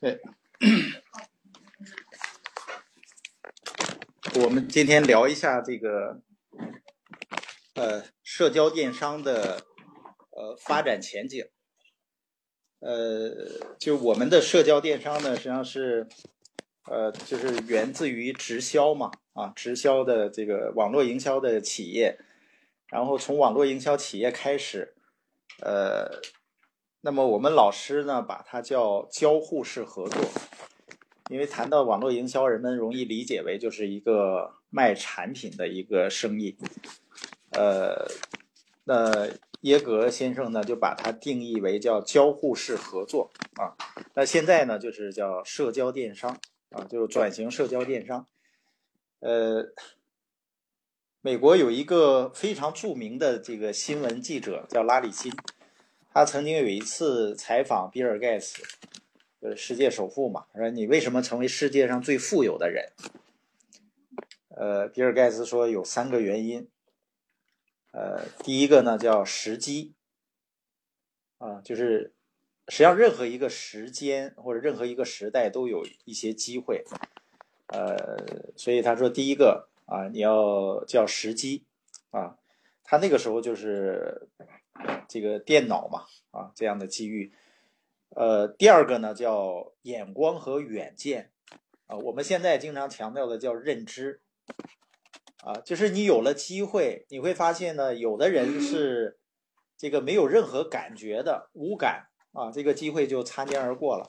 对，我们今天聊一下这个呃社交电商的呃发展前景。呃，就我们的社交电商呢，实际上是呃就是源自于直销嘛，啊，直销的这个网络营销的企业，然后从网络营销企业开始，呃。那么我们老师呢，把它叫交互式合作，因为谈到网络营销，人们容易理解为就是一个卖产品的一个生意。呃，那耶格先生呢，就把它定义为叫交互式合作啊。那现在呢，就是叫社交电商啊，就转型社交电商。呃，美国有一个非常著名的这个新闻记者叫拉里辛。他曾经有一次采访比尔盖茨，呃，世界首富嘛，说你为什么成为世界上最富有的人？呃，比尔盖茨说有三个原因，呃，第一个呢叫时机，啊，就是实际上任何一个时间或者任何一个时代都有一些机会，呃，所以他说第一个啊，你要叫时机，啊，他那个时候就是。这个电脑嘛，啊，这样的机遇。呃，第二个呢叫眼光和远见，啊，我们现在经常强调的叫认知，啊，就是你有了机会，你会发现呢，有的人是这个没有任何感觉的无感，啊，这个机会就擦肩而过了。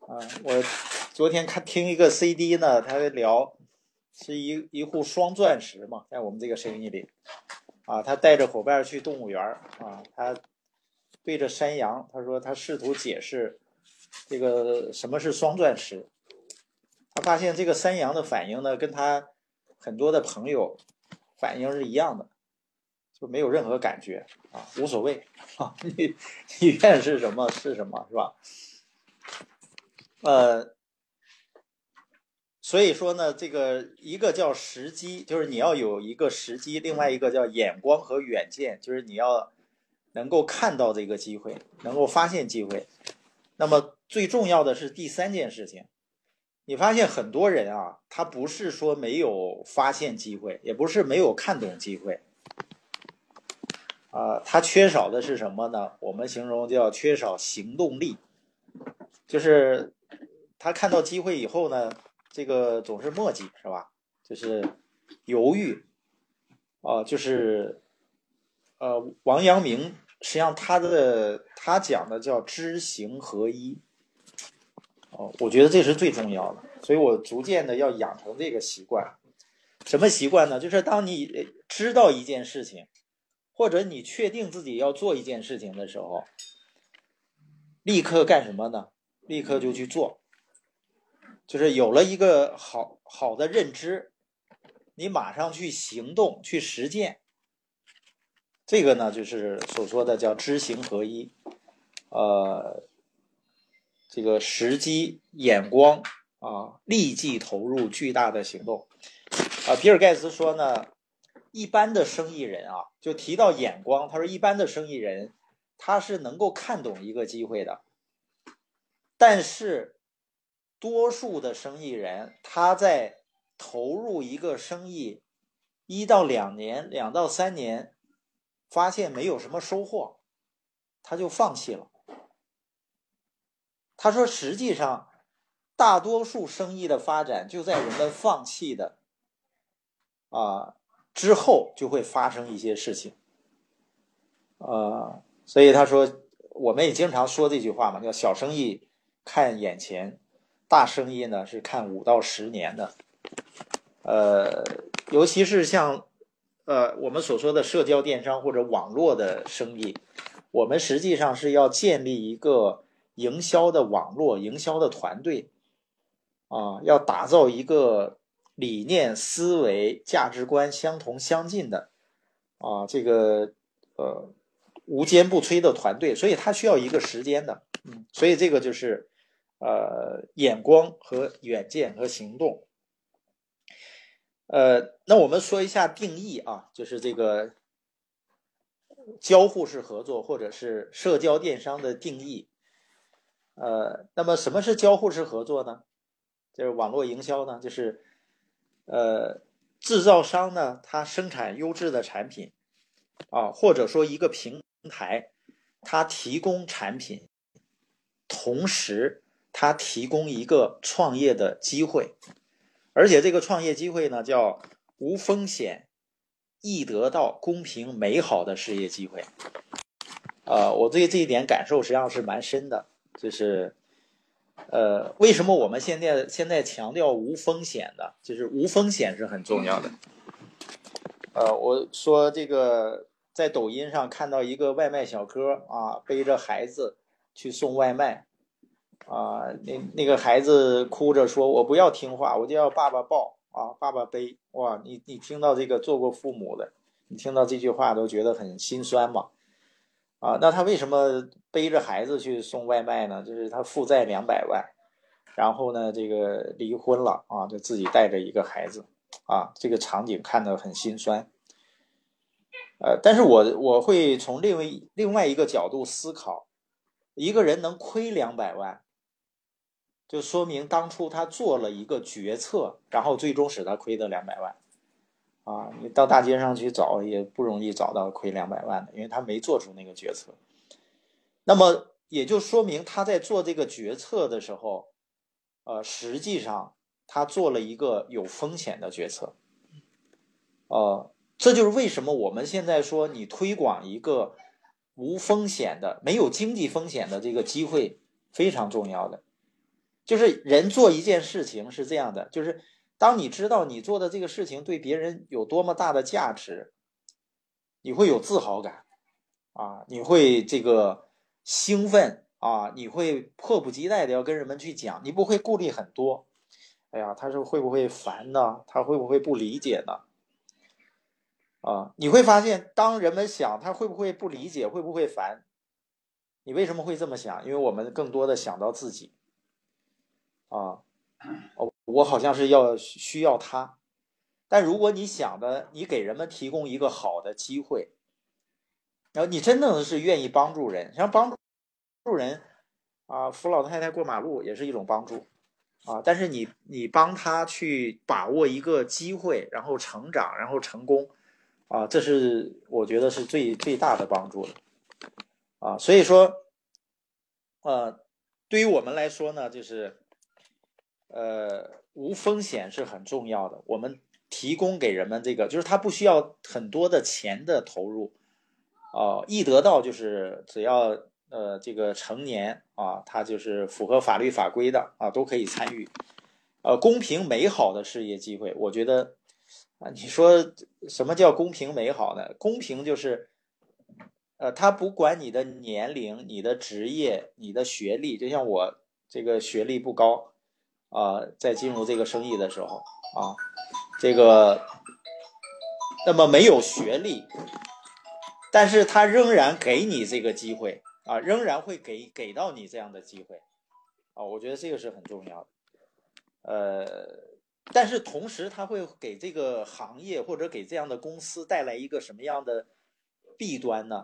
啊，我昨天看听一个 CD 呢，他在聊是一一户双钻石嘛，在我们这个生意里。啊，他带着伙伴去动物园啊，他对着山羊，他说他试图解释这个什么是双钻石，他发现这个山羊的反应呢，跟他很多的朋友反应是一样的，就没有任何感觉啊，无所谓啊，你你愿是什么是什么，是吧？呃。所以说呢，这个一个叫时机，就是你要有一个时机；另外一个叫眼光和远见，就是你要能够看到这个机会，能够发现机会。那么最重要的是第三件事情，你发现很多人啊，他不是说没有发现机会，也不是没有看懂机会，啊，他缺少的是什么呢？我们形容叫缺少行动力，就是他看到机会以后呢。这个总是磨叽是吧？就是犹豫，啊，就是呃，王阳明实际上他的他讲的叫知行合一，哦，我觉得这是最重要的，所以我逐渐的要养成这个习惯。什么习惯呢？就是当你知道一件事情，或者你确定自己要做一件事情的时候，立刻干什么呢？立刻就去做。就是有了一个好好的认知，你马上去行动去实践，这个呢就是所说的叫知行合一，呃，这个时机眼光啊，立即投入巨大的行动。啊，比尔盖茨说呢，一般的生意人啊，就提到眼光，他说一般的生意人他是能够看懂一个机会的，但是。多数的生意人，他在投入一个生意一到两年、两到三年，发现没有什么收获，他就放弃了。他说：“实际上，大多数生意的发展就在人们放弃的啊之后，就会发生一些事情。啊，所以他说，我们也经常说这句话嘛，叫‘小生意看眼前’。”大生意呢是看五到十年的，呃，尤其是像呃我们所说的社交电商或者网络的生意，我们实际上是要建立一个营销的网络、营销的团队，啊，要打造一个理念、思维、价值观相同相近的。啊这个呃无坚不摧的团队，所以它需要一个时间的，嗯，所以这个就是。呃，眼光和远见和行动。呃，那我们说一下定义啊，就是这个交互式合作或者是社交电商的定义。呃，那么什么是交互式合作呢？就是网络营销呢，就是呃，制造商呢，它生产优质的产品啊，或者说一个平台，它提供产品，同时它提供一个创业的机会，而且这个创业机会呢，叫无风险、易得到、公平美好的事业机会。呃，我对这一点感受实际上是蛮深的，就是，呃，为什么我们现在现在强调无风险的，就是无风险是很重要的。呃，我说这个在抖音上看到一个外卖小哥啊，背着孩子去送外卖，啊，那那个孩子哭着说：“我不要听话，我就要爸爸抱啊，爸爸背。”哇，你你听到这个做过父母的，你听到这句话都觉得很心酸嘛。啊，那他为什么背着孩子去送外卖呢？就是他负债两百万，然后呢，这个离婚了啊，就自己带着一个孩子，啊，这个场景看得很心酸。呃，但是我我会从另外另外一个角度思考，一个人能亏两百万，就说明当初他做了一个决策，然后最终使他亏的两百万。啊，你到大街上去找也不容易找到亏两百万的，因为他没做出那个决策。那么也就说明他在做这个决策的时候，呃，实际上他做了一个有风险的决策。呃，这就是为什么我们现在说你推广一个无风险的、没有经济风险的这个机会非常重要的。就是人做一件事情是这样的，就是。当你知道你做的这个事情对别人有多么大的价值，你会有自豪感，啊，你会这个兴奋啊，你会迫不及待的要跟人们去讲，你不会顾虑很多。哎呀，他是会不会烦呢？他会不会不理解呢？啊，你会发现，当人们想他会不会不理解，会不会烦，你为什么会这么想？因为我们更多的想到自己，啊。我好像是要需要他，但如果你想的，你给人们提供一个好的机会，然后你真正的是愿意帮助人，像帮助人啊，扶老太太过马路也是一种帮助啊。但是你你帮他去把握一个机会，然后成长，然后成功啊，这是我觉得是最最大的帮助了啊。所以说，呃，对于我们来说呢，就是。呃，无风险是很重要的。我们提供给人们这个，就是他不需要很多的钱的投入，哦，易得到就是只要呃这个成年啊，他就是符合法律法规的啊，都可以参与。呃，公平美好的事业机会，我觉得啊，你说什么叫公平美好呢？公平就是，呃，他不管你的年龄、你的职业、你的学历，就像我这个学历不高。啊，在进入这个生意的时候啊，这个那么没有学历，但是他仍然给你这个机会啊，仍然会给给到你这样的机会啊，我觉得这个是很重要的。呃，但是同时他会给这个行业或者给这样的公司带来一个什么样的弊端呢？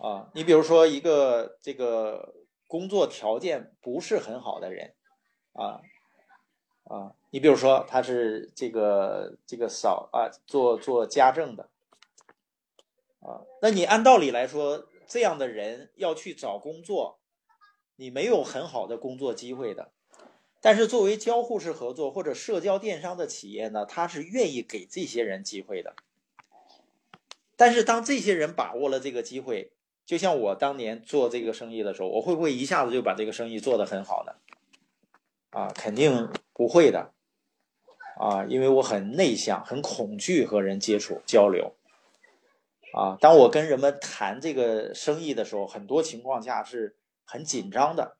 啊，你比如说一个这个工作条件不是很好的人。啊啊，你比如说他是这个这个扫啊做做家政的啊，那你按道理来说，这样的人要去找工作，你没有很好的工作机会的。但是作为交互式合作或者社交电商的企业呢，他是愿意给这些人机会的。但是当这些人把握了这个机会，就像我当年做这个生意的时候，我会不会一下子就把这个生意做得很好呢？啊，肯定不会的，啊，因为我很内向，很恐惧和人接触交流，啊，当我跟人们谈这个生意的时候，很多情况下是很紧张的，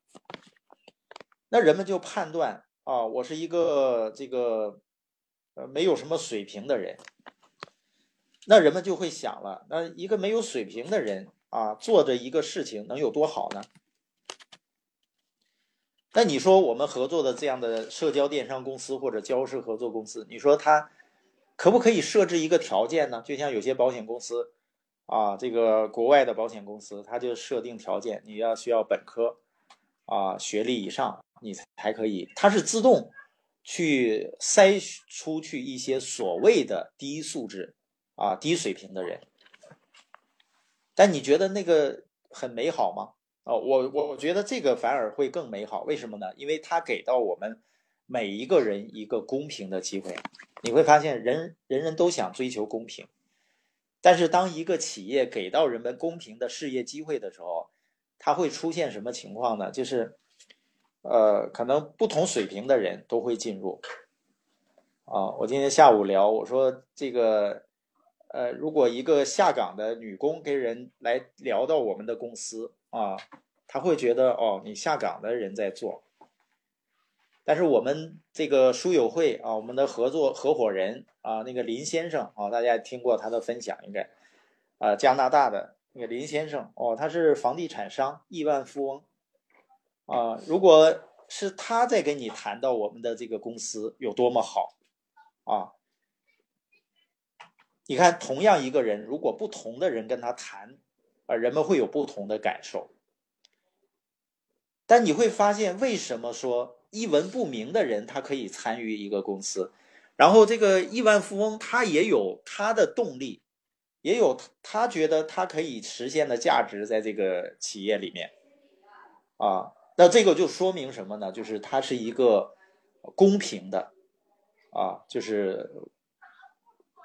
那人们就判断啊，我是一个这个呃没有什么水平的人，那人们就会想了，那一个没有水平的人啊，做着一个事情能有多好呢？那你说我们合作的这样的社交电商公司或者交涉合作公司，你说他可不可以设置一个条件呢？就像有些保险公司啊，这个国外的保险公司，他就设定条件，你要需要本科啊学历以上，你才可以，它是自动去筛出去一些所谓的低素质啊低水平的人。但你觉得那个很美好吗？哦，我我我觉得这个反而会更美好。为什么呢？因为它给到我们每一个人一个公平的机会。你会发现，人人人都想追求公平，但是当一个企业给到人们公平的事业机会的时候，它会出现什么情况呢？就是，呃，可能不同水平的人都会进入。啊，我今天下午聊，我说这个。呃，如果一个下岗的女工跟人来聊到我们的公司啊，他会觉得哦，你下岗的人在做。但是我们这个书友会啊，我们的合作合伙人啊，那个林先生啊，大家听过他的分享应该，啊，加拿大的那个林先生哦，他是房地产商，亿万富翁啊。如果是他在跟你谈到我们的这个公司有多么好啊。你看，同样一个人，如果不同的人跟他谈，啊，人们会有不同的感受。但你会发现，为什么说一文不名的人他可以参与一个公司，然后这个亿万富翁他也有他的动力，也有他觉得他可以实现的价值在这个企业里面，啊，那这个就说明什么呢？就是它是一个公平的，啊，就是。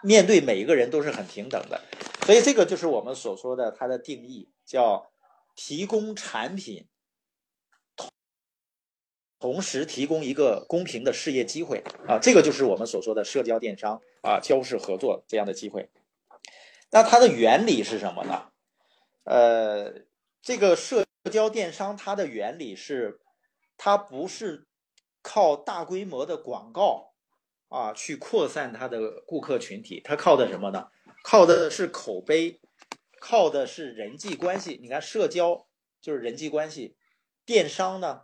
面对每一个人都是很平等的，所以这个就是我们所说的它的定义，叫提供产品，同时提供一个公平的事业机会啊，这个就是我们所说的社交电商啊，交式合作这样的机会。那它的原理是什么呢？呃，这个社交电商它的原理是，它不是靠大规模的广告。啊，去扩散他的顾客群体，他靠的什么呢？靠的是口碑，靠的是人际关系。你看，社交就是人际关系，电商呢，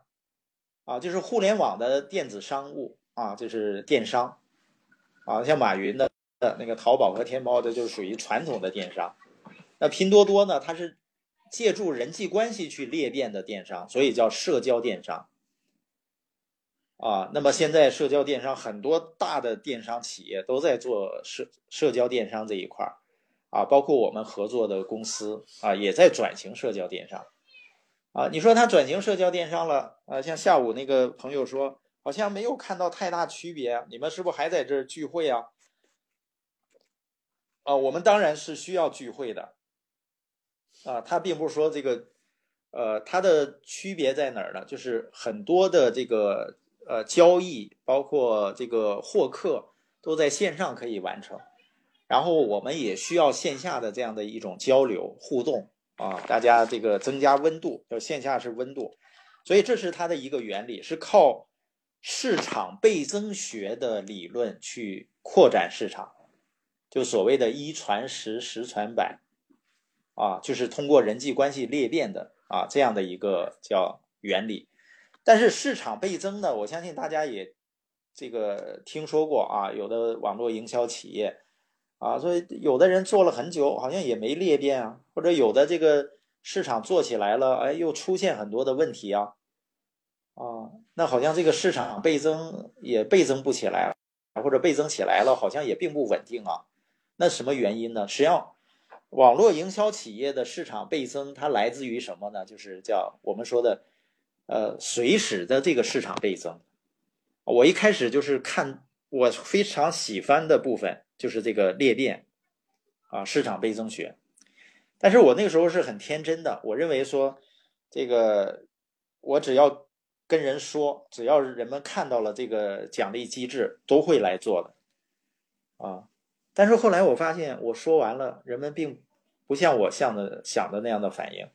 啊，就是互联网的电子商务啊，就是电商，啊，像马云的那个淘宝和天猫的，就是属于传统的电商。那拼多多呢，它是借助人际关系去裂变的电商，所以叫社交电商。啊，那么现在社交电商很多大的电商企业都在做社社交电商这一块儿，啊，包括我们合作的公司啊，也在转型社交电商，啊，你说他转型社交电商了，啊，像下午那个朋友说，好像没有看到太大区别，你们是不是还在这儿聚会啊？啊，我们当然是需要聚会的，啊，他并不是说这个，呃，它的区别在哪儿呢？就是很多的这个。呃，交易包括这个获客都在线上可以完成，然后我们也需要线下的这样的一种交流互动啊，大家这个增加温度，就线下是温度，所以这是它的一个原理，是靠市场倍增学的理论去扩展市场，就所谓的一传十，十传百，啊，就是通过人际关系裂变的啊这样的一个叫原理。但是市场倍增呢，我相信大家也这个听说过啊，有的网络营销企业啊，所以有的人做了很久，好像也没裂变啊，或者有的这个市场做起来了，哎，又出现很多的问题啊，啊，那好像这个市场倍增也倍增不起来了，或者倍增起来了，好像也并不稳定啊。那什么原因呢？实际上，网络营销企业的市场倍增，它来自于什么呢？就是叫我们说的。呃，随时的这个市场倍增，我一开始就是看我非常喜欢的部分，就是这个裂变啊，市场倍增学。但是我那个时候是很天真的，我认为说这个我只要跟人说，只要人们看到了这个奖励机制，都会来做的啊。但是后来我发现，我说完了，人们并不像我像的想的那样的反应。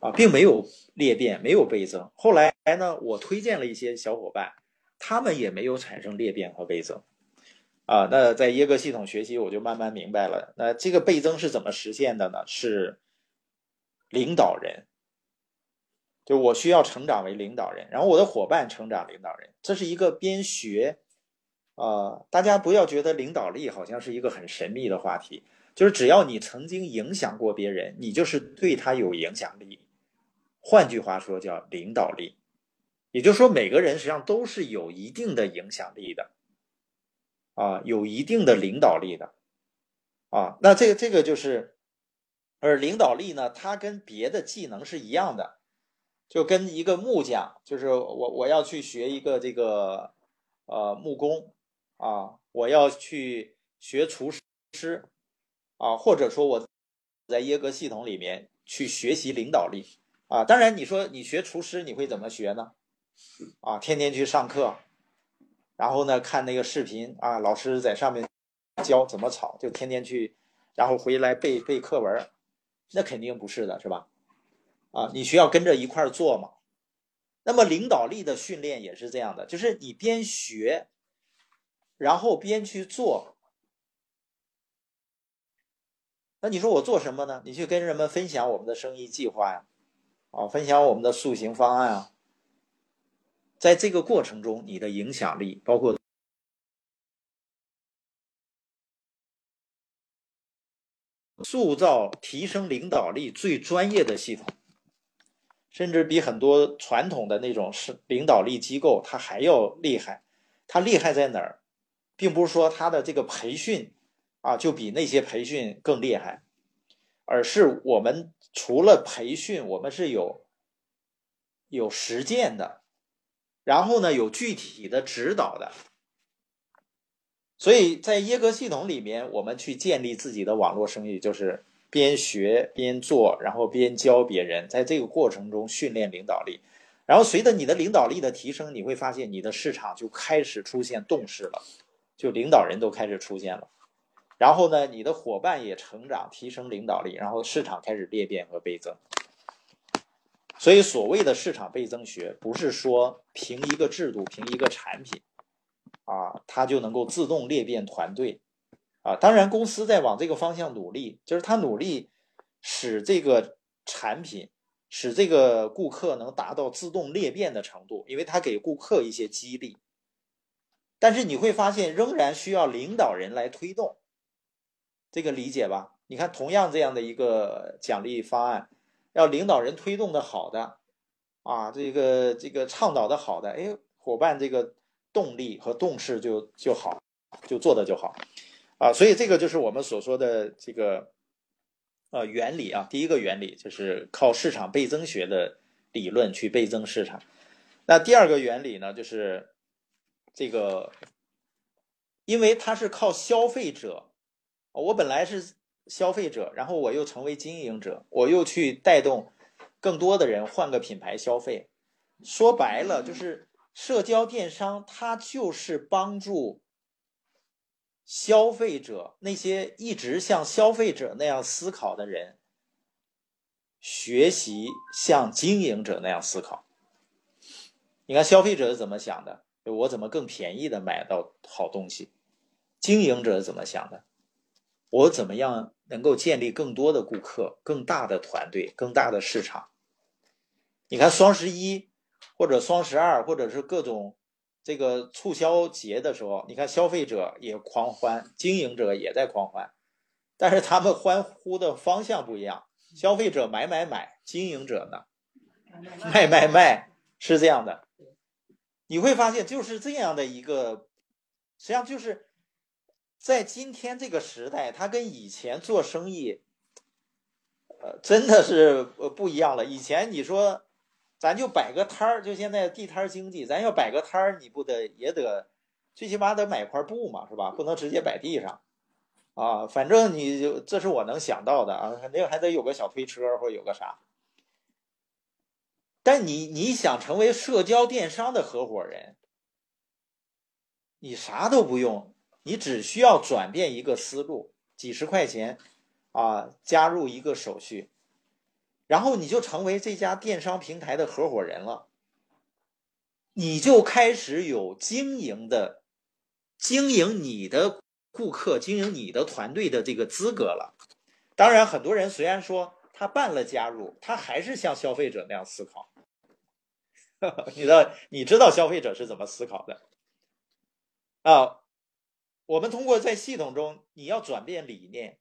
啊，并没有裂变，没有倍增。后来呢，我推荐了一些小伙伴，他们也没有产生裂变和倍增。啊，那在耶格系统学习，我就慢慢明白了。那这个倍增是怎么实现的呢？是领导人，就我需要成长为领导人，然后我的伙伴成长领导人，这是一个边学。啊，大家不要觉得领导力好像是一个很神秘的话题，就是只要你曾经影响过别人，你就是对他有影响力。换句话说，叫领导力。也就是说，每个人实际上都是有一定的影响力的，啊，有一定的领导力的，啊，那这个这个就是，而领导力呢，它跟别的技能是一样的，就跟一个木匠，就是我我要去学一个这个呃木工啊，我要去学厨师啊，或者说我在耶格系统里面去学习领导力啊，当然你说你学厨师你会怎么学呢？啊，天天去上课，然后呢看那个视频啊，老师在上面教怎么炒，就天天去，然后回来背背课文，那肯定不是的，是吧？啊，你需要跟着一块儿做嘛。那么领导力的训练也是这样的，就是你边学，然后边去做。那你说我做什么呢？你去跟人们分享我们的生意计划呀，啊，分享我们的塑形方案啊。在这个过程中，你的影响力包括塑造、提升领导力最专业的系统，甚至比很多传统的那种是领导力机构它还要厉害。它厉害在哪儿，并不是说它的这个培训啊就比那些培训更厉害，而是我们除了培训，我们是有有实践的。然后呢，有具体的指导的，所以在耶格系统里面，我们去建立自己的网络生意，就是边学边做，然后边教别人，在这个过程中训练领导力。然后随着你的领导力的提升，你会发现你的市场就开始出现动势了，就领导人都开始出现了。然后呢，你的伙伴也成长，提升领导力，然后市场开始裂变和倍增。所以，所谓的市场倍增学，不是说凭一个制度、凭一个产品，啊，它就能够自动裂变团队，啊，当然，公司在往这个方向努力，就是他努力使这个产品、使这个顾客能达到自动裂变的程度，因为他给顾客一些激励。但是你会发现，仍然需要领导人来推动，这个理解吧？你看，同样这样的一个奖励方案。要领导人推动的好的，啊，这个这个倡导的好的，哎，伙伴这个动力和动势就就好，就做的就好，啊，所以这个就是我们所说的这个呃原理啊。第一个原理就是靠市场倍增学的理论去倍增市场。那第二个原理呢，就是这个，因为它是靠消费者，我本来是。消费者，然后我又成为经营者，我又去带动更多的人换个品牌消费。说白了，就是社交电商，它就是帮助消费者那些一直像消费者那样思考的人，学习像经营者那样思考。你看，消费者是怎么想的？我怎么更便宜的买到好东西？经营者是怎么想的？我怎么样？能够建立更多的顾客、更大的团队、更大的市场。你看双十一或者双十二，或者是各种这个促销节的时候，你看消费者也狂欢，经营者也在狂欢，但是他们欢呼的方向不一样。消费者买买买，经营者呢卖卖卖，是这样的。你会发现就是这样的一个，实际上就是。在今天这个时代，它跟以前做生意，呃，真的是呃不一样了。以前你说，咱就摆个摊儿，就现在地摊经济，咱要摆个摊儿，你不得也得，最起码得买块布嘛，是吧？不能直接摆地上，啊，反正你就这是我能想到的啊，肯定还得有个小推车或者有个啥。但你你想成为社交电商的合伙人，你啥都不用。你只需要转变一个思路，几十块钱，啊，加入一个手续，然后你就成为这家电商平台的合伙人了。你就开始有经营的、经营你的顾客、经营你的团队的这个资格了。当然，很多人虽然说他办了加入，他还是像消费者那样思考。你知道，你知道消费者是怎么思考的啊？我们通过在系统中，你要转变理念，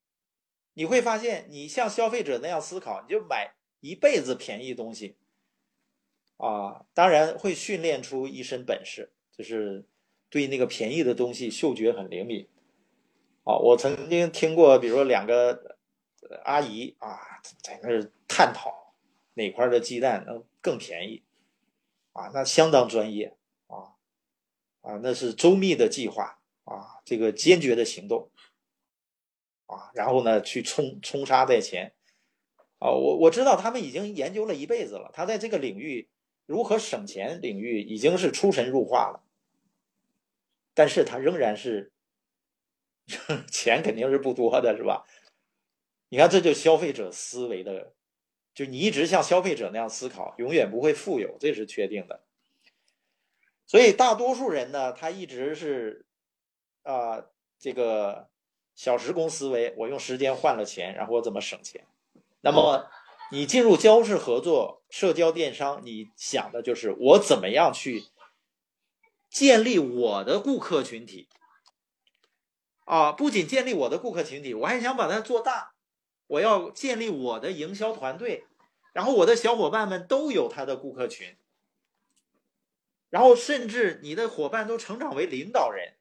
你会发现，你像消费者那样思考，你就买一辈子便宜东西，啊，当然会训练出一身本事，就是对那个便宜的东西嗅觉很灵敏。啊，我曾经听过，比如说两个阿姨啊，在那儿探讨哪块的鸡蛋能更便宜，啊，那相当专业啊，啊，那是周密的计划啊，这个坚决的行动啊，然后呢，去冲冲杀在前啊，我我知道他们已经研究了一辈子了，他在这个领域。如何省钱领域已经是出神入化了，但是他仍然是 钱肯定是不多的，是吧？你看，这就消费者思维的，就你一直像消费者那样思考，永远不会富有，这是确定的。所以大多数人呢，他一直是啊，这个小时工思维，我用时间换了钱，然后我怎么省钱？那么。你进入交式合作社交电商，你想的就是我怎么样去建立我的顾客群体啊？不仅建立我的顾客群体，我还想把它做大。我要建立我的营销团队，然后我的小伙伴们都有他的顾客群，然后甚至你的伙伴都成长为领导人，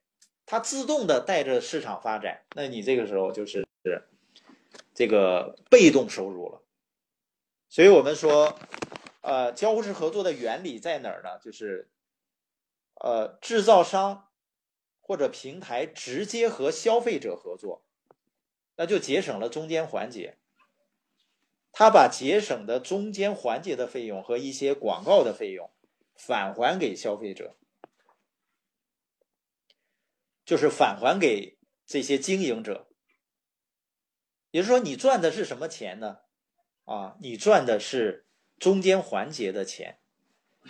它自动的带着市场发展。那你这个时候就是这个被动收入了。所以我们说，呃，交互式合作的原理在哪儿呢？就是，呃，制造商或者平台直接和消费者合作，那就节省了中间环节。他把节省的中间环节的费用和一些广告的费用返还给消费者，就是返还给这些经营者。也就是说，你赚的是什么钱呢？啊，你赚的是中间环节的钱，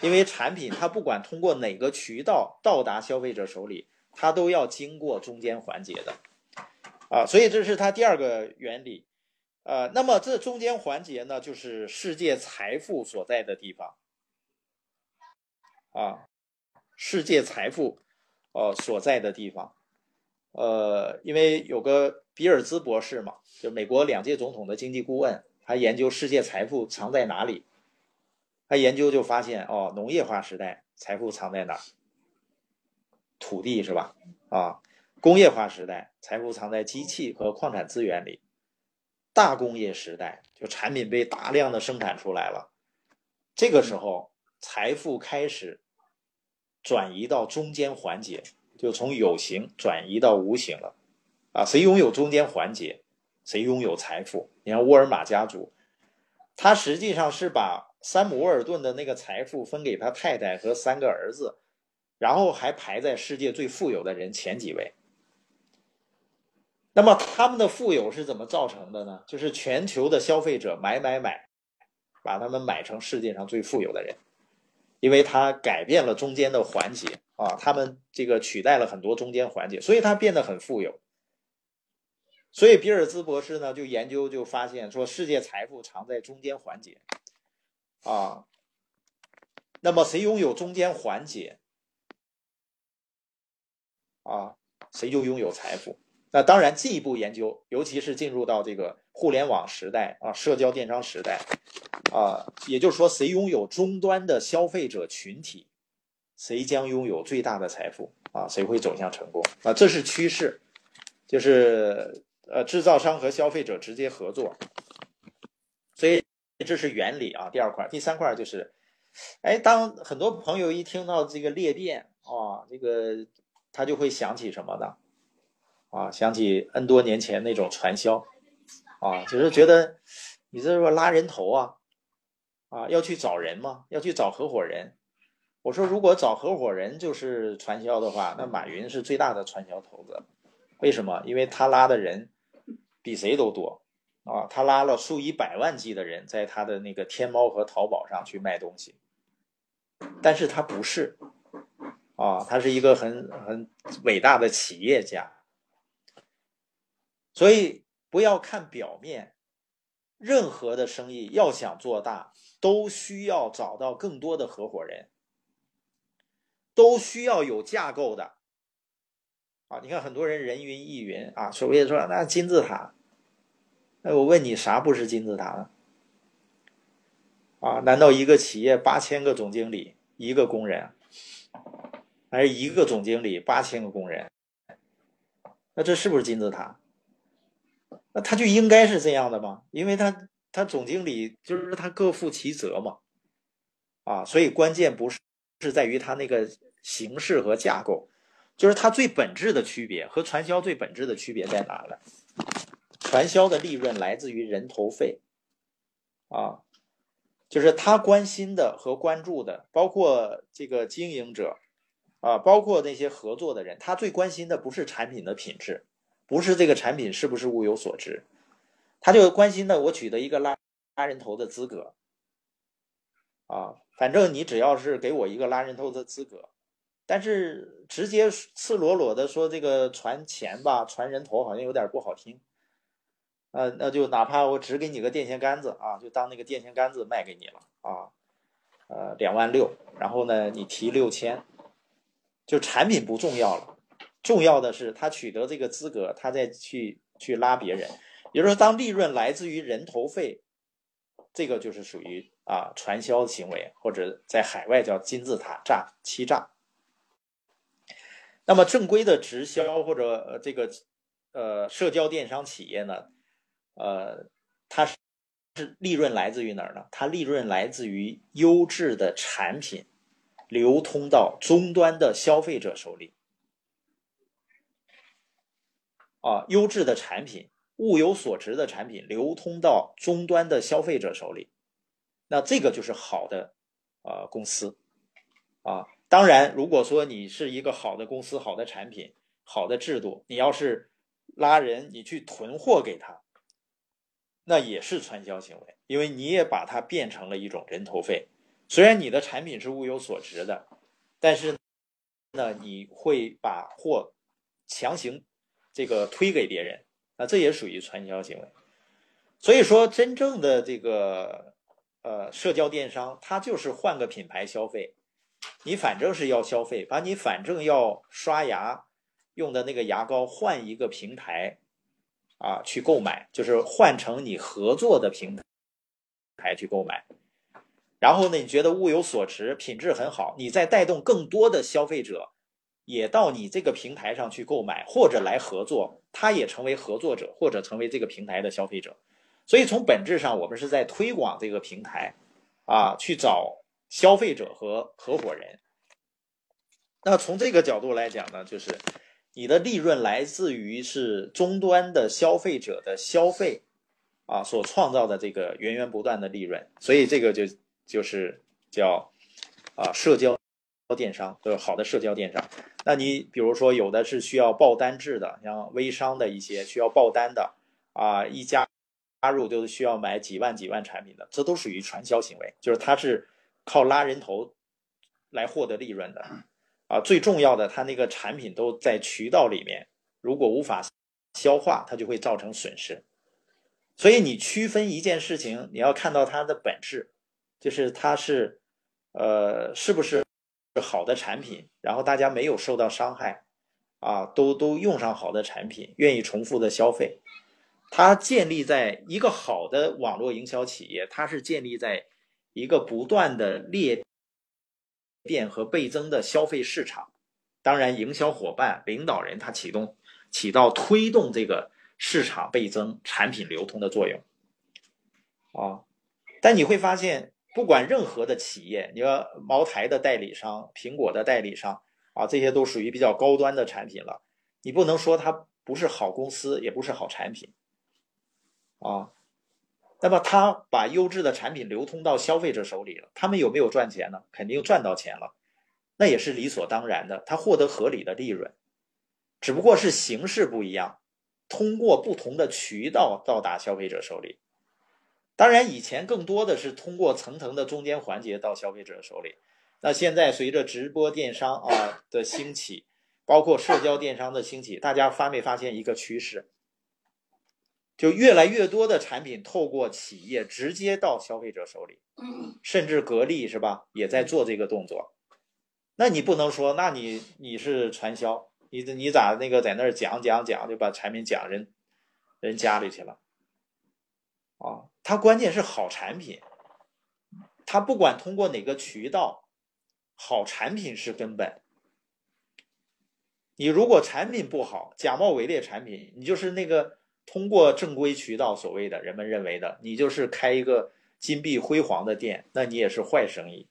因为产品它不管通过哪个渠道到达消费者手里，它都要经过中间环节的，啊，所以这是它第二个原理，呃，那么这中间环节呢，就是世界财富所在的地方，啊，世界财富，呃所在的地方，呃，因为有个比尔兹博士嘛，就美国两届总统的经济顾问。他研究世界财富藏在哪里？他研究就发现，哦，农业化时代财富藏在哪儿？土地是吧？啊，工业化时代财富藏在机器和矿产资源里。大工业时代就产品被大量的生产出来了，这个时候财富开始转移到中间环节，就从有形转移到无形了。啊，谁拥有中间环节？谁拥有财富？你看沃尔玛家族，他实际上是把山姆·沃尔顿的那个财富分给他太太和三个儿子，然后还排在世界最富有的人前几位。那么他们的富有是怎么造成的呢？就是全球的消费者买买买，把他们买成世界上最富有的人，因为他改变了中间的环节啊，他们这个取代了很多中间环节，所以他变得很富有。所以比尔兹博士呢，就研究就发现说，世界财富藏在中间环节，啊，那么谁拥有中间环节，啊，谁就拥有财富。那当然，进一步研究，尤其是进入到这个互联网时代啊，社交电商时代，啊，也就是说，谁拥有终端的消费者群体，谁将拥有最大的财富啊，谁会走向成功啊，这是趋势，就是。呃，制造商和消费者直接合作，所以这是原理啊。第二块，第三块就是，哎，当很多朋友一听到这个裂变啊，这个他就会想起什么呢？啊，想起 N 多年前那种传销啊，就是觉得你这是拉人头啊，啊，要去找人吗？要去找合伙人？我说，如果找合伙人就是传销的话，那马云是最大的传销头子。为什么？因为他拉的人。比谁都多啊！他拉了数以百万计的人在他的那个天猫和淘宝上去卖东西，但是他不是啊，他是一个很很伟大的企业家。所以不要看表面，任何的生意要想做大，都需要找到更多的合伙人，都需要有架构的。啊，你看很多人人云亦云啊，所谓说那金字塔，哎，我问你啥不是金字塔呢？啊，难道一个企业八千个总经理一个工人，还是一个总经理八千个工人？那这是不是金字塔？那他就应该是这样的吗？因为他他总经理就是他各负其责嘛，啊，所以关键不是是在于他那个形式和架构，就是它最本质的区别和传销最本质的区别在哪呢？传销的利润来自于人头费，啊。就是他关心的和关注的，包括这个经营者，啊，包括那些合作的人，他最关心的不是产品的品质，不是这个产品是不是物有所值，他就关心的我取得一个拉拉人头的资格，啊，反正你只要是给我一个拉人头的资格，但是直接赤裸裸的说这个传钱吧，传人头好像有点不好听。呃，那就哪怕我只给你个电线杆子啊，就当那个电线杆子卖给你了啊，呃，两万六，然后呢，你提六千，就产品不重要了，重要的是他取得这个资格，他再去去拉别人，也就是说，当利润来自于人头费，这个就是属于啊传销行为，或者在海外叫金字塔诈欺诈。那么正规的直销或者这个呃社交电商企业呢？呃，它是是利润来自于哪儿呢？它利润来自于优质的产品流通到终端的消费者手里。啊，优质的产品、物有所值的产品流通到终端的消费者手里，那这个就是好的呃公司啊。当然，如果说你是一个好的公司、好的产品、好的制度，你要是拉人，你去囤货给他。那也是传销行为，因为你也把它变成了一种人头费。虽然你的产品是物有所值的，但是那你会把货强行这个推给别人，那这也属于传销行为。所以说，真正的这个呃社交电商，它就是换个品牌消费。你反正是要消费，把你反正要刷牙用的那个牙膏换一个平台。啊，去购买就是换成你合作的平台去购买，然后呢，你觉得物有所值，品质很好，你再带动更多的消费者也到你这个平台上去购买或者来合作，他也成为合作者或者成为这个平台的消费者。所以从本质上，我们是在推广这个平台啊，去找消费者和合伙人。那从这个角度来讲呢，就是。你的利润来自于是终端的消费者的消费，啊，所创造的这个源源不断的利润，所以这个就就是叫啊社交电商，就是好的社交电商。那你比如说有的是需要爆单制的，像微商的一些需要爆单的啊，一加加入就是需要买几万几万产品的，这都属于传销行为，就是它是靠拉人头来获得利润的。啊，最重要的，它那个产品都在渠道里面，如果无法消化，它就会造成损失。所以你区分一件事情，你要看到它的本质，就是它是，呃，是不是好的产品，然后大家没有受到伤害，啊，都都用上好的产品，愿意重复的消费。它建立在一个好的网络营销企业，它是建立在一个不断的裂。变和倍增的消费市场，当然，营销伙伴、领导人他启动起到推动这个市场倍增、产品流通的作用啊。但你会发现，不管任何的企业，你说茅台的代理商、苹果的代理商啊，这些都属于比较高端的产品了。你不能说它不是好公司，也不是好产品啊。那么他把优质的产品流通到消费者手里了，他们有没有赚钱呢？肯定赚到钱了，那也是理所当然的，他获得合理的利润，只不过是形式不一样，通过不同的渠道到达消费者手里。当然，以前更多的是通过层层的中间环节到消费者手里，那现在随着直播电商啊的兴起，包括社交电商的兴起，大家发没发现一个趋势？就越来越多的产品透过企业直接到消费者手里，甚至格力是吧，也在做这个动作。那你不能说，那你你是传销，你你咋那个在那儿讲讲讲就把产品讲人人家里去了？啊，它关键是好产品，他不管通过哪个渠道，好产品是根本。你如果产品不好，假冒伪劣产品，你就是那个通过正规渠道所谓的人们认为的，你就是开一个金碧辉煌的店，那你也是坏生意。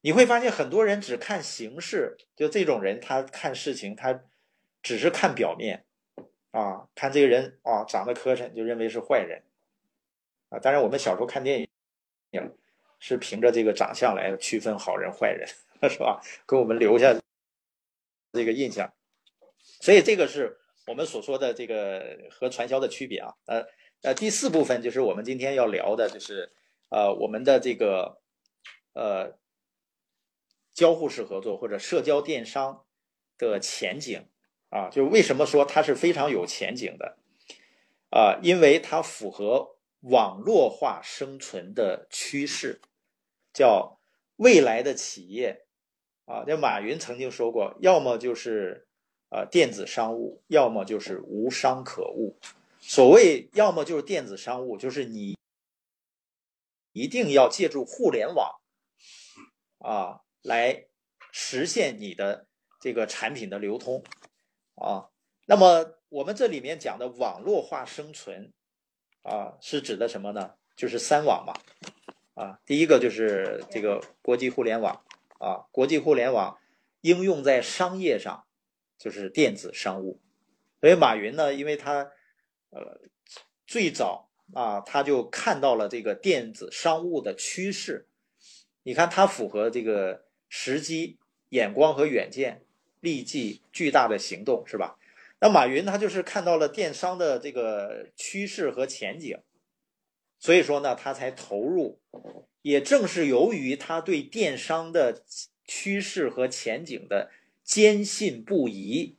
你会发现很多人只看形式，就这种人，他看事情，他只是看表面，啊，看这个人啊长得磕碜，就认为是坏人，啊，当然我们小时候看电影，是凭着这个长相来区分好人坏人，是吧？给我们留下这个印象，所以这个是我们所说的这个和传销的区别啊。呃呃，第四部分就是我们今天要聊的，就是呃我们的这个呃。交互式合作或者社交电商的前景啊，就为什么说它是非常有前景的啊？因为它符合网络化生存的趋势，叫未来的企业啊。这马云曾经说过，要么就是啊电子商务，要么就是无商可务。所谓要么就是电子商务，就是你一定要借助互联网啊。来实现你的这个产品的流通啊，那么我们这里面讲的网络化生存啊，是指的什么呢？就是三网嘛啊，第一个就是这个国际互联网啊，国际互联网应用在商业上就是电子商务，所以马云呢，因为他呃最早啊，他就看到了这个电子商务的趋势，你看他符合这个。时机、眼光和远见，立即巨大的行动，是吧？那马云他就是看到了电商的这个趋势和前景，所以说呢，他才投入。也正是由于他对电商的趋势和前景的坚信不疑，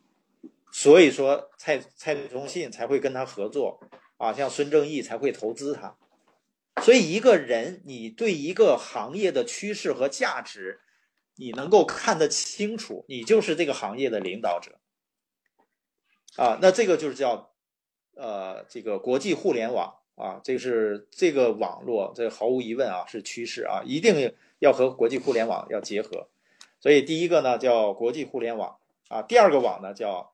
所以说蔡蔡崇信才会跟他合作啊，像孙正义才会投资他。所以一个人，你对一个行业的趋势和价值。你能够看得清楚，你就是这个行业的领导者啊。那这个就是叫呃，这个国际互联网啊，这个是这个网络，这毫无疑问啊是趋势啊，一定要和国际互联网要结合。所以第一个呢叫国际互联网啊，第二个网呢叫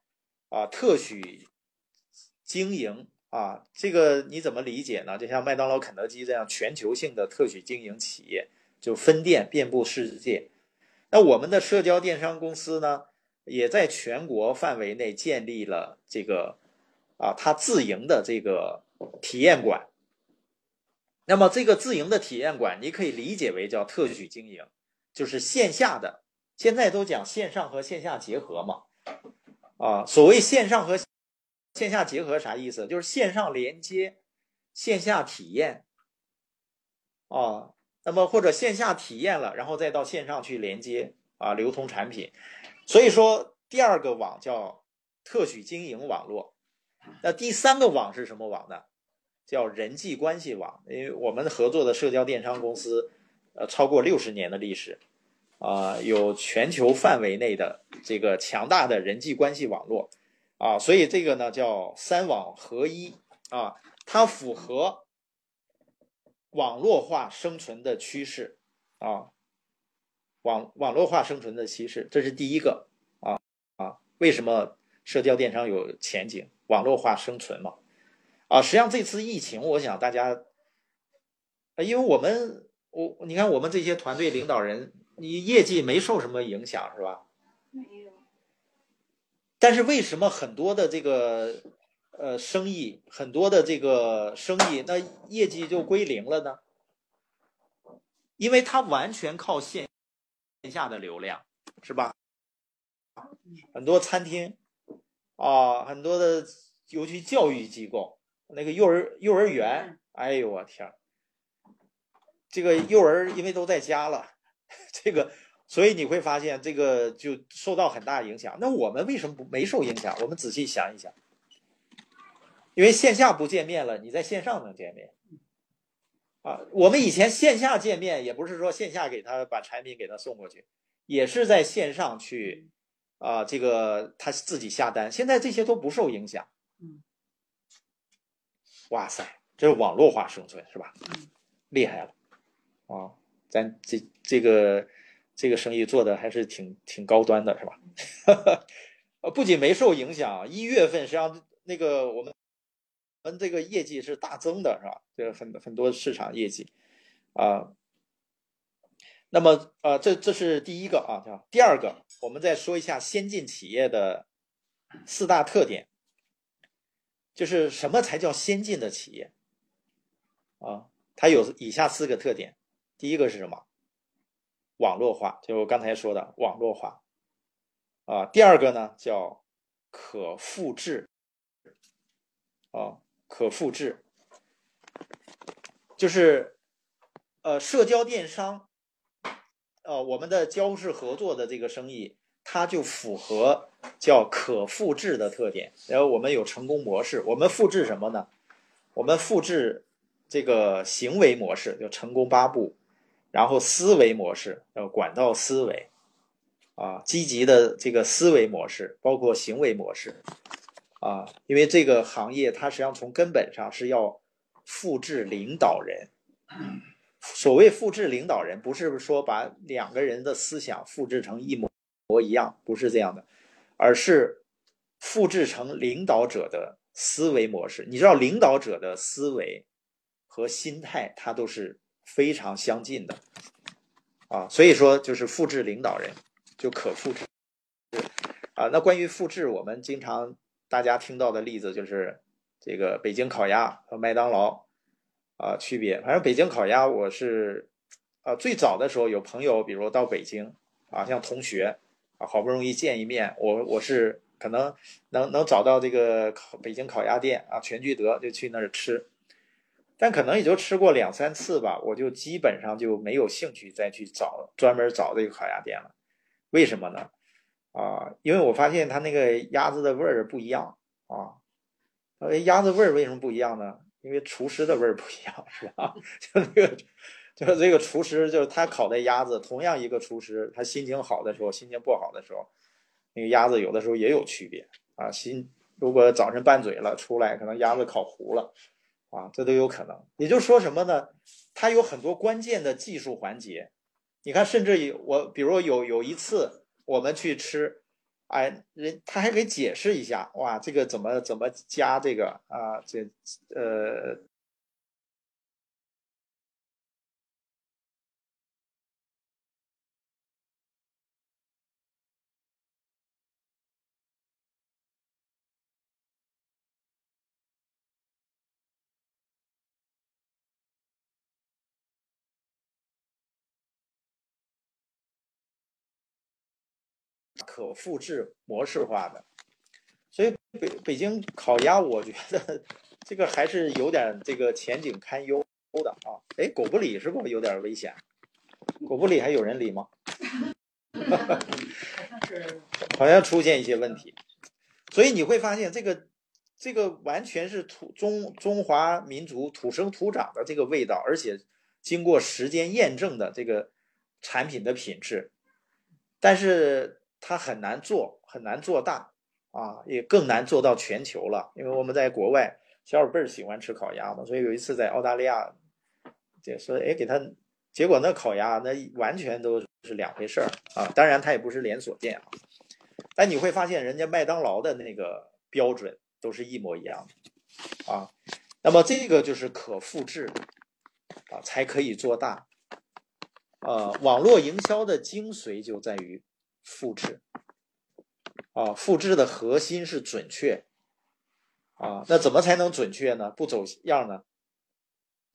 啊特许经营啊。这个你怎么理解呢？就像麦当劳、肯德基这样全球性的特许经营企业，就分店遍布世界。那我们的社交电商公司呢，也在全国范围内建立了这个啊，它自营的这个体验馆。那么这个自营的体验馆，你可以理解为叫特许经营，就是线下的。现在都讲线上和线下结合嘛，啊，所谓线上和线下结合啥意思？就是线上连接，线下体验，啊。那么或者线下体验了，然后再到线上去连接啊，流通产品。所以说第二个网叫特许经营网络。那第三个网是什么网呢？叫人际关系网。因为我们合作的社交电商公司，呃，超过六十年的历史，啊，有全球范围内的这个强大的人际关系网络，啊，所以这个呢叫三网合一啊，它符合。网络化生存的趋势啊，网网络化生存的趋势，这是第一个啊啊，为什么社交电商有前景？网络化生存嘛啊，实际上这次疫情，我想大家，因为我们我你看我们这些团队领导人，你业绩没受什么影响是吧？没有。但是为什么很多的这个？呃，生意很多的这个生意，那业绩就归零了呢，因为它完全靠线线下的流量，是吧？很多餐厅啊，很多的，尤其教育机构，那个幼儿幼儿园，哎呦我天，这个幼儿因为都在家了，这个，所以你会发现这个就受到很大影响。那我们为什么不没受影响？我们仔细想一想。因为线下不见面了，你在线上能见面，啊，我们以前线下见面也不是说线下给他把产品给他送过去，也是在线上去，啊，这个他自己下单，现在这些都不受影响。嗯，哇塞，这是网络化生存是吧？厉害了，啊，咱这这个这个生意做的还是挺挺高端的，是吧？呃，不仅没受影响，一月份实际上那个我们我们这个业绩是大增的，是吧？这个很很多市场业绩啊。那么啊，这这是第一个啊，第二个，我们再说一下先进企业的四大特点，就是什么才叫先进的企业啊？它有以下四个特点，第一个是什么？网络化，就我刚才说的网络化啊。第二个呢，叫可复制啊，可复制，就是呃，社交电商。呃，我们的交市合作的这个生意，它就符合叫可复制的特点。然后我们有成功模式，我们复制什么呢？我们复制这个行为模式，叫成功八步；然后思维模式，叫管道思维，啊，积极的这个思维模式，包括行为模式，啊，因为这个行业它实际上从根本上是要复制领导人。所谓复制领导人，不是说把两个人的思想复制成一模模一样，不是这样的，而是复制成领导者的思维模式。你知道，领导者的思维和心态，它都是非常相近的啊。所以说，就是复制领导人就可复制啊。那关于复制，我们经常大家听到的例子就是这个北京烤鸭和麦当劳。啊，区别，反正北京烤鸭，我是，啊，最早的时候有朋友，比如到北京，啊，像同学，啊，好不容易见一面，我我是可能能能找到这个烤北京烤鸭店啊，全聚德就去那儿吃，但可能也就吃过两三次吧，我就基本上就没有兴趣再去找专门找这个烤鸭店了，为什么呢？啊，因为我发现它那个鸭子的味儿不一样啊，呃，鸭子味儿为什么不一样呢？因为厨师的味儿不一样，是吧？就那个，就这个厨师，就是他烤的鸭子，同样一个厨师，他心情好的时候，心情不好的时候，那个鸭子有的时候也有区别啊。心如果早晨拌嘴了，出来可能鸭子烤糊了，啊，这都有可能。也就是说什么呢？它有很多关键的技术环节。你看，甚至有我，比如有有一次我们去吃。哎，人他还给解释一下，哇，这个怎么怎么加这个啊？这呃，可复制模式化的，所以北北京烤鸭，我觉得这个还是有点这个前景堪忧的啊。哎，狗不理是不是有点危险？狗不理还有人理吗？好像出现一些问题。所以你会发现，这个这个完全是土中中华民族土生土长的这个味道，而且经过时间验证的这个产品的品质，但是。它很难做，很难做大啊，也更难做到全球了。因为我们在国外，小宝贝儿喜欢吃烤鸭嘛，所以有一次在澳大利亚，就说哎给他，结果那烤鸭那完全都是两回事儿啊。当然它也不是连锁店啊，但你会发现人家麦当劳的那个标准都是一模一样的啊。那么这个就是可复制啊，才可以做大。呃，网络营销的精髓就在于。复制，啊，复制的核心是准确，啊，那怎么才能准确呢？不走样呢？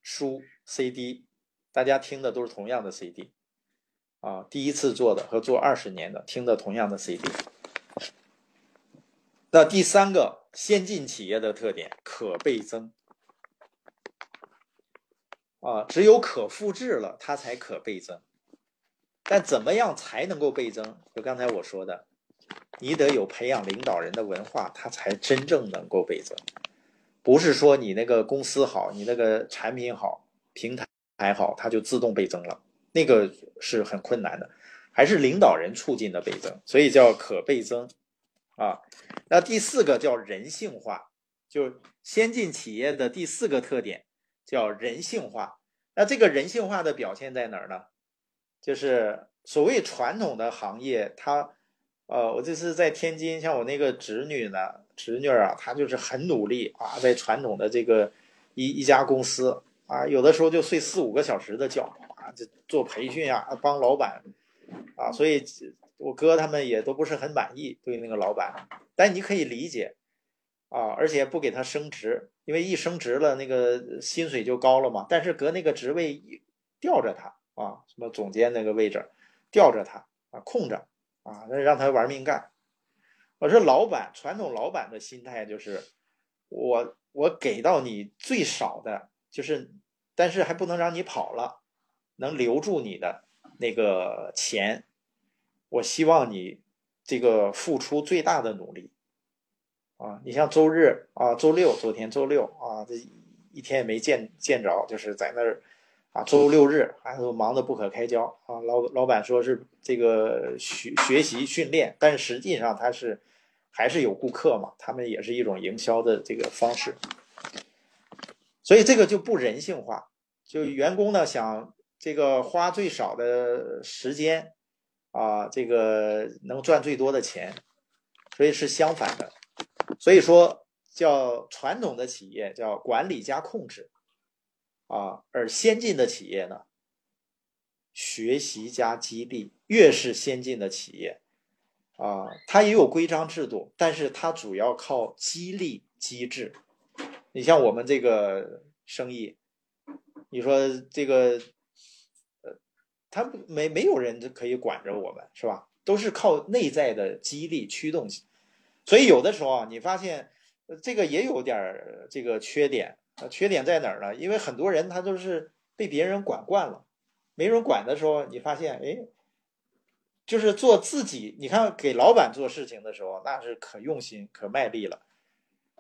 书 CD，大家听的都是同样的 CD，啊，第一次做的和做二十年的听的同样的 CD。那第三个先进企业的特点，可倍增，啊，只有可复制了，它才可倍增。但怎么样才能够倍增？就刚才我说的，你得有培养领导人的文化，它才真正能够倍增。不是说你那个公司好，你那个产品好，平台还好，它就自动倍增了，那个是很困难的。还是领导人促进的倍增，所以叫可倍增啊。那第四个叫人性化，就先进企业的第四个特点叫人性化。那这个人性化的表现在哪儿呢？就是所谓传统的行业，他，呃，我这次在天津，像我那个侄女呢，侄女啊，她就是很努力啊，在传统的这个一一家公司啊，有的时候就睡四五个小时的觉啊，这做培训啊，帮老板啊，所以我哥他们也都不是很满意对那个老板，但你可以理解啊，而且不给他升职。因为一升职了，那个薪水就高了嘛。但是搁那个职位吊着他啊，什么总监那个位置吊着他啊，空着啊，那让他玩命干。我说老板，传统老板的心态就是，我我给到你最少的，就是，但是还不能让你跑了，能留住你的那个钱，我希望你这个付出最大的努力。啊，你像周日啊，周六，昨天周六啊，这一天也没见见着，就是在那儿啊，周六日还都忙得不可开交啊。老老板说是这个学学习训练，但是实际上他是还是有顾客嘛，他们也是一种营销的这个方式，所以这个就不人性化。就员工呢想这个花最少的时间啊，这个能赚最多的钱，所以是相反的。所以说，叫传统的企业叫管理加控制，啊，而先进的企业呢，学习加激励。越是先进的企业，啊，它也有规章制度，但是它主要靠激励机制。你像我们这个生意，你说这个，呃，他没没有人可以管着我们，是吧？都是靠内在的激励驱动。所以有的时候啊，你发现这个也有点这个缺点缺点在哪儿呢？因为很多人他都是被别人管惯了，没人管的时候，你发现哎，就是做自己。你看给老板做事情的时候，那是可用心、可卖力了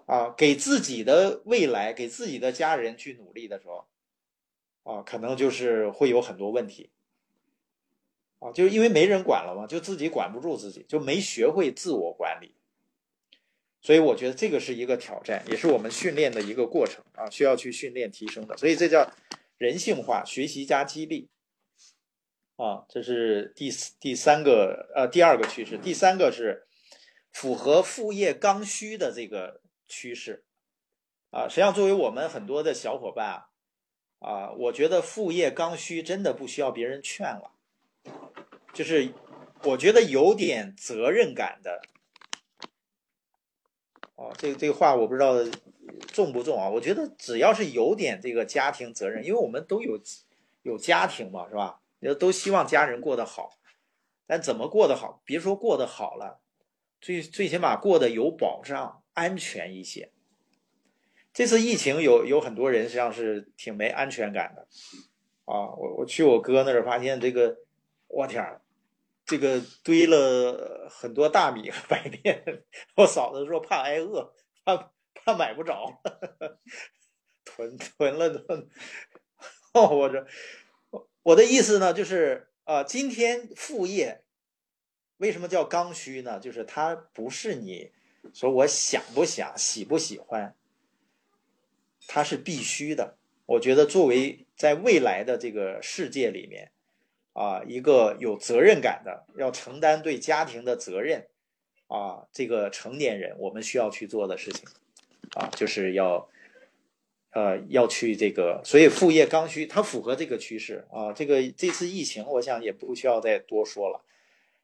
啊。给自己的未来、给自己的家人去努力的时候，啊，可能就是会有很多问题啊，就是因为没人管了嘛，就自己管不住自己，就没学会自我管理。所以我觉得这个是一个挑战，也是我们训练的一个过程啊，需要去训练提升的。所以这叫人性化学习加激励啊，这是第第三个呃第二个趋势。第三个是符合副业刚需的这个趋势啊。实际上，作为我们很多的小伙伴啊啊，我觉得副业刚需真的不需要别人劝了，就是我觉得有点责任感的。哦，这这个话我不知道重不重啊？我觉得只要是有点这个家庭责任，因为我们都有有家庭嘛，是吧？都希望家人过得好，但怎么过得好？别说过得好了，最最起码过得有保障、安全一些。这次疫情有有很多人实际上是挺没安全感的啊！我我去我哥那儿发现这个，我天儿！这个堆了很多大米和白面，我嫂子说怕挨饿，怕怕买不着，囤囤了都。我这我的意思呢，就是啊，今天副业为什么叫刚需呢？就是它不是你说我想不想、喜不喜欢，它是必须的。我觉得作为在未来的这个世界里面。啊，一个有责任感的，要承担对家庭的责任，啊，这个成年人我们需要去做的事情，啊，就是要，呃，要去这个，所以副业刚需，它符合这个趋势啊。这个这次疫情，我想也不需要再多说了。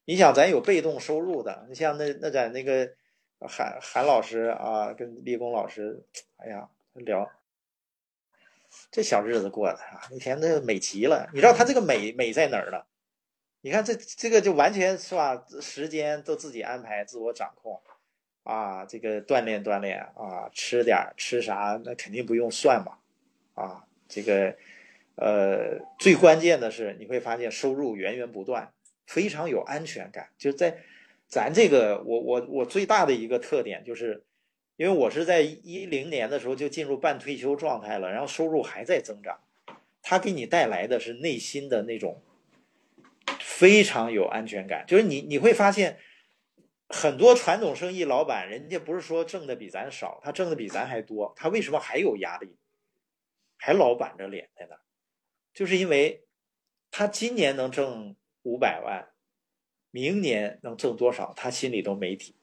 你想，咱有被动收入的，你像那那咱那个韩韩老师啊，跟立功老师，哎呀，聊。这小日子过的啊，一天那美极了。你知道他这个美美在哪儿呢？你看这这个就完全是吧，时间都自己安排，自我掌控啊。这个锻炼锻炼啊，吃点吃啥那肯定不用算嘛啊。这个呃，最关键的是你会发现收入源源不断，非常有安全感。就在咱这个我我我最大的一个特点就是。因为我是在一零年的时候就进入半退休状态了，然后收入还在增长，它给你带来的是内心的那种非常有安全感。就是你你会发现，很多传统生意老板，人家不是说挣的比咱少，他挣的比咱还多，他为什么还有压力，还老板着脸在那？就是因为他今年能挣五百万，明年能挣多少，他心里都没底。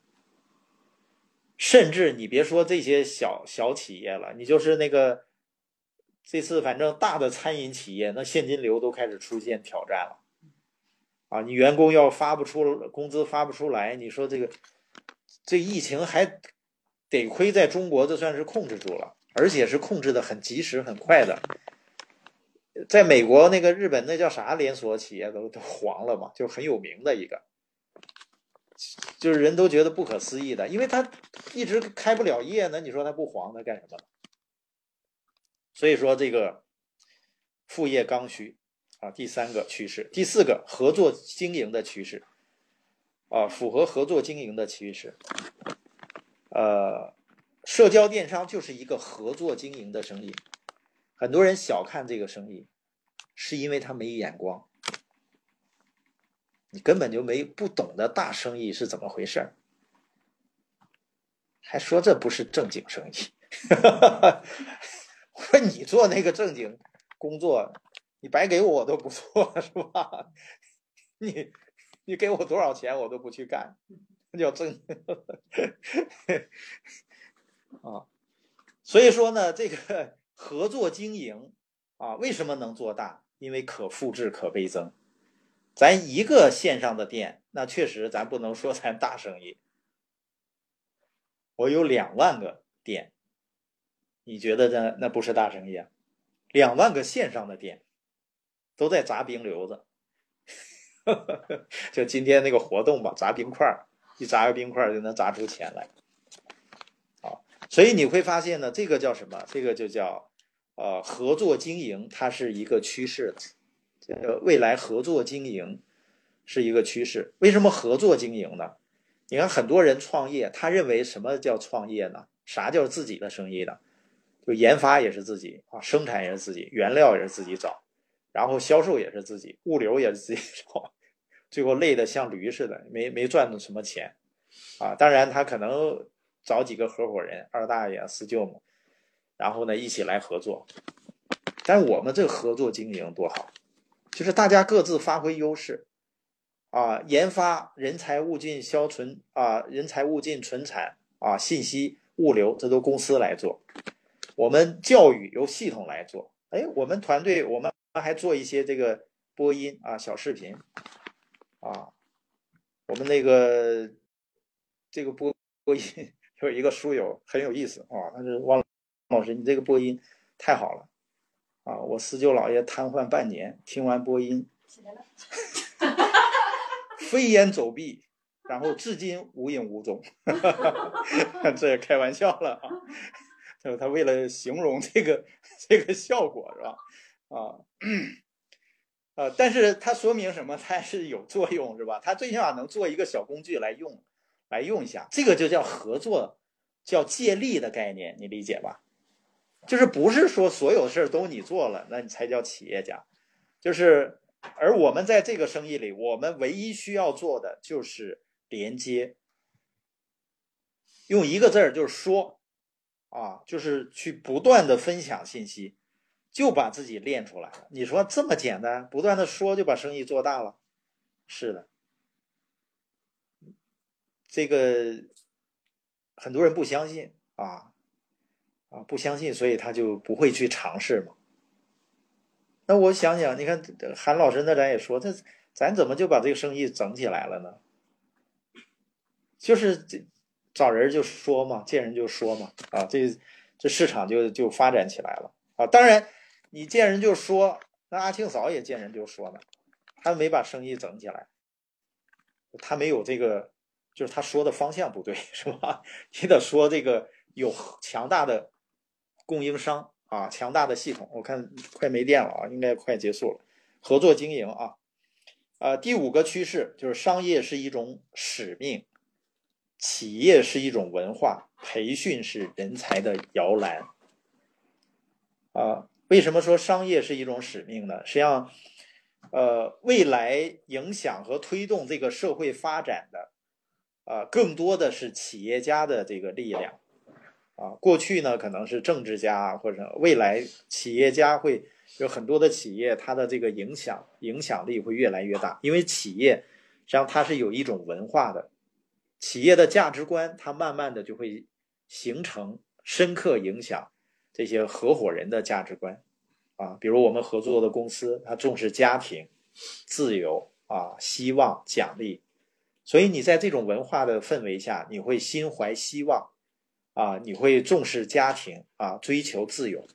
甚至你别说这些小小企业了，你就是那个这次反正大的餐饮企业，那现金流都开始出现挑战了。啊，你员工要发不出工资发不出来，你说这个这疫情还得亏在中国，这算是控制住了，而且是控制的很及时很快的。在美国那个日本那叫啥连锁企业都都黄了嘛，就很有名的一个，就是人都觉得不可思议的，因为他一直开不了业呢，你说他不黄他干什么？所以说这个副业刚需。啊，第三个趋势，第四个合作经营的趋势，啊，符合合作经营的趋势，呃，社交电商就是一个合作经营的生意，很多人小看这个生意，是因为他没眼光，你根本就没不懂得大生意是怎么回事儿，还说这不是正经生意，我说你做那个正经工作。你白给我我都不做 是吧？你你给我多少钱我都不去干，那叫正经 啊。所以说呢，这个合作经营啊，为什么能做大？因为可复制、可倍增。咱一个线上的店，那确实咱不能说咱大生意。我有两万个店，你觉得这那不是大生意啊？两万个线上的店。都在砸冰瘤子，就今天那个活动吧，砸冰块一砸个冰块就能砸出钱来。好，所以你会发现呢，这个叫什么？这个就叫呃合作经营，它是一个趋势的。这个未来合作经营是一个趋势。为什么合作经营呢？你看很多人创业，他认为什么叫创业呢？啥叫自己的生意呢？就研发也是自己啊，生产也是自己，原料也是自己找。然后销售也是自己，物流也是自己找，最后累得像驴似的，没没赚到什么钱，啊，当然他可能找几个合伙人，二大爷、四舅母，然后呢一起来合作。但我们这合作经营多好，就是大家各自发挥优势，啊，研发、人才、物进、销存啊，人才、物进、存产啊，信息、物流，这都公司来做。我们教育由系统来做，哎，我们团队我们。还做一些这个播音啊，小视频啊。我们那个这个播播音 有一个书友很有意思啊，他是汪老师，你这个播音太好了啊！我四舅姥爷瘫痪半年，听完播音，飞檐走壁，然后至今无影无踪。这也开玩笑了啊！他他为了形容这个这个效果是吧？啊，呃，但是它说明什么？它是有作用，是吧？它最起码能做一个小工具来用，来用一下，这个就叫合作，叫借力的概念，你理解吧？就是不是说所有事儿都你做了，那你才叫企业家。就是，而我们在这个生意里，我们唯一需要做的就是连接，用一个字儿就是说，啊，就是去不断的分享信息。就把自己练出来了。你说这么简单，不断的说就把生意做大了？是的，这个很多人不相信啊啊，不相信，所以他就不会去尝试嘛。那我想想，你看韩老师，那咱也说，这咱怎么就把这个生意整起来了呢？就是找人就说嘛，见人就说嘛，啊，这这市场就就发展起来了啊。当然。你见人就说，那阿庆嫂也见人就说呢，他没把生意整起来，他没有这个，就是他说的方向不对，是吧？你得说这个有强大的供应商啊，强大的系统。我看快没电了啊，应该快结束了。合作经营啊，呃，第五个趋势就是商业是一种使命，企业是一种文化，培训是人才的摇篮啊。为什么说商业是一种使命呢？实际上，呃，未来影响和推动这个社会发展的，啊，更多的是企业家的这个力量，啊，过去呢可能是政治家或者未来企业家会有很多的企业，它的这个影响影响力会越来越大，因为企业实际上它是有一种文化的，企业的价值观，它慢慢的就会形成深刻影响这些合伙人的价值观啊。比如我们合作的公司，它重视家庭、自由啊、希望、奖励，所以你在这种文化的氛围下，你会心怀希望啊，你会重视家庭啊，追求自由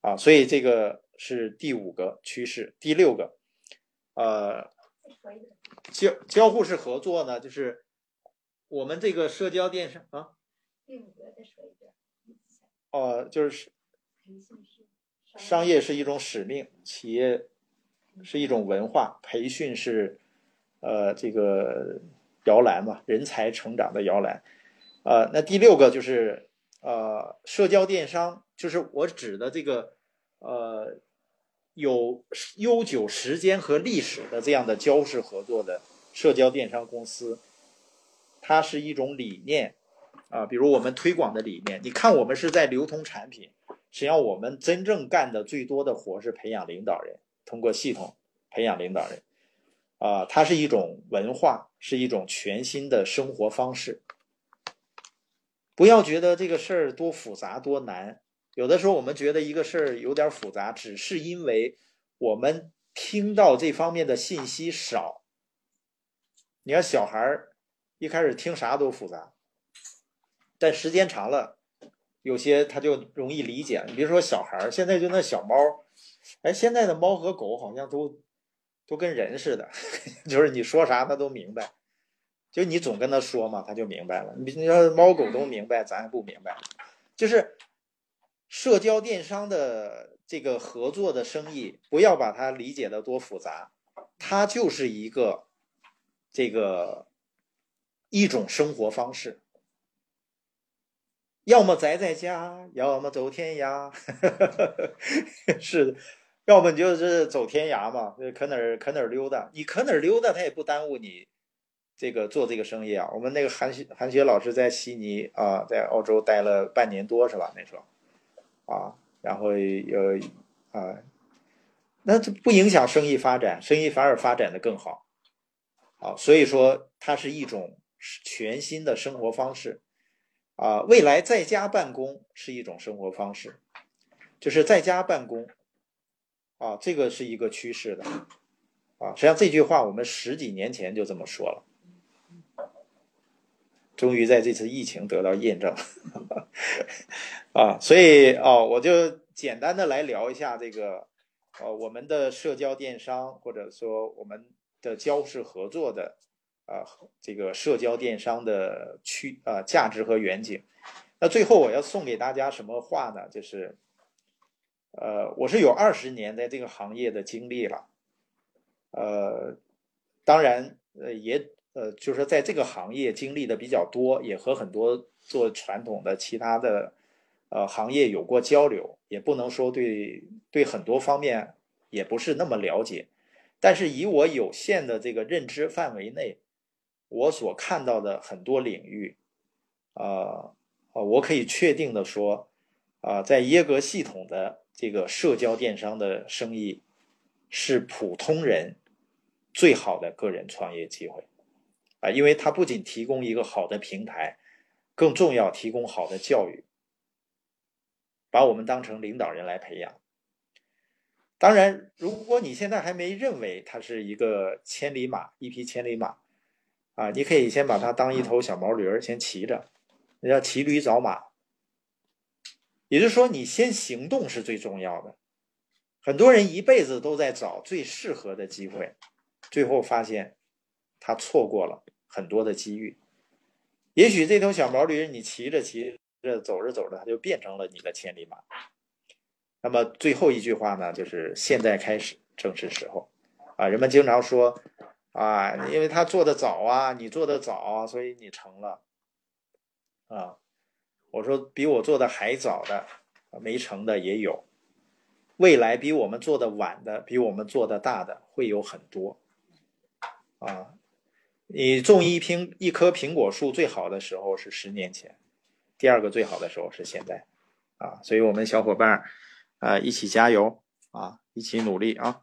啊，所以这个。是第五个趋势，第六个，呃，交交互式合作呢，就是我们这个社交电商啊。第五个再说一遍。哦，就是商业是一种使命，企业是一种文化，培训是呃这个摇篮嘛，人才成长的摇篮。呃，那第六个就是呃社交电商，就是我指的这个呃。有悠久时间和历史的这样的交式合作的社交电商公司，它是一种理念啊，比如我们推广的理念。你看，我们是在流通产品，实际上我们真正干的最多的活是培养领导人，通过系统培养领导人啊，它是一种文化，是一种全新的生活方式。不要觉得这个事儿多复杂多难。有的时候我们觉得一个事儿有点复杂，只是因为我们听到这方面的信息少。你看小孩儿一开始听啥都复杂，但时间长了，有些他就容易理解。你比如说小孩儿，现在就那小猫，哎，现在的猫和狗好像都都跟人似的，就是你说啥它都明白，就你总跟他说嘛，他就明白了。你你要猫狗都明白，咱还不明白，就是。社交电商的这个合作的生意，不要把它理解的多复杂，它就是一个这个一种生活方式，要么宅在家，要么走天涯，是的，要么就是走天涯嘛，就可哪儿可哪儿溜达，你可哪儿溜达，他也不耽误你这个做这个生意啊。我们那个韩雪韩雪老师在悉尼啊，在澳洲待了半年多，是吧？那时候。啊，然后有啊，那这不影响生意发展，生意反而发展的更好。啊，所以说它是一种全新的生活方式。啊，未来在家办公是一种生活方式，就是在家办公。啊，这个是一个趋势的。啊，实际上这句话我们十几年前就这么说了。终于在这次疫情得到验证，啊，所以哦，我就简单的来聊一下这个，呃，我们的社交电商或者说我们的交式合作的，啊，这个社交电商的区啊价值和远景。那最后我要送给大家什么话呢？就是，呃，我是有二十年在这个行业的经历了，呃，当然，呃，也。呃，就是，在这个行业经历的比较多，也和很多做传统的其他的呃行业有过交流，也不能说对对很多方面也不是那么了解，但是以我有限的这个认知范围内，我所看到的很多领域，啊啊，我可以确定的说，啊，在耶格系统的这个社交电商的生意，是普通人最好的个人创业机会。啊，因为它不仅提供一个好的平台，更重要提供好的教育，把我们当成领导人来培养。当然，如果你现在还没认为它是一个千里马，一匹千里马，啊，你可以先把它当一头小毛驴先骑着，那叫骑驴找马。也就是说，你先行动是最重要的。很多人一辈子都在找最适合的机会，最后发现他错过了。很多的机遇，也许这头小毛驴你骑着骑着走着走着，它就变成了你的千里马。那么最后一句话呢，就是现在开始正是时候啊！人们经常说啊，因为他做的早啊，你做的早，所以你成了啊。我说比我做的还早的没成的也有，未来比我们做的晚的，比我们做的大的会有很多啊。你种一苹一棵苹果树最好的时候是十年前，第二个最好的时候是现在，啊，所以我们小伙伴儿啊一起加油。啊，一起努力啊！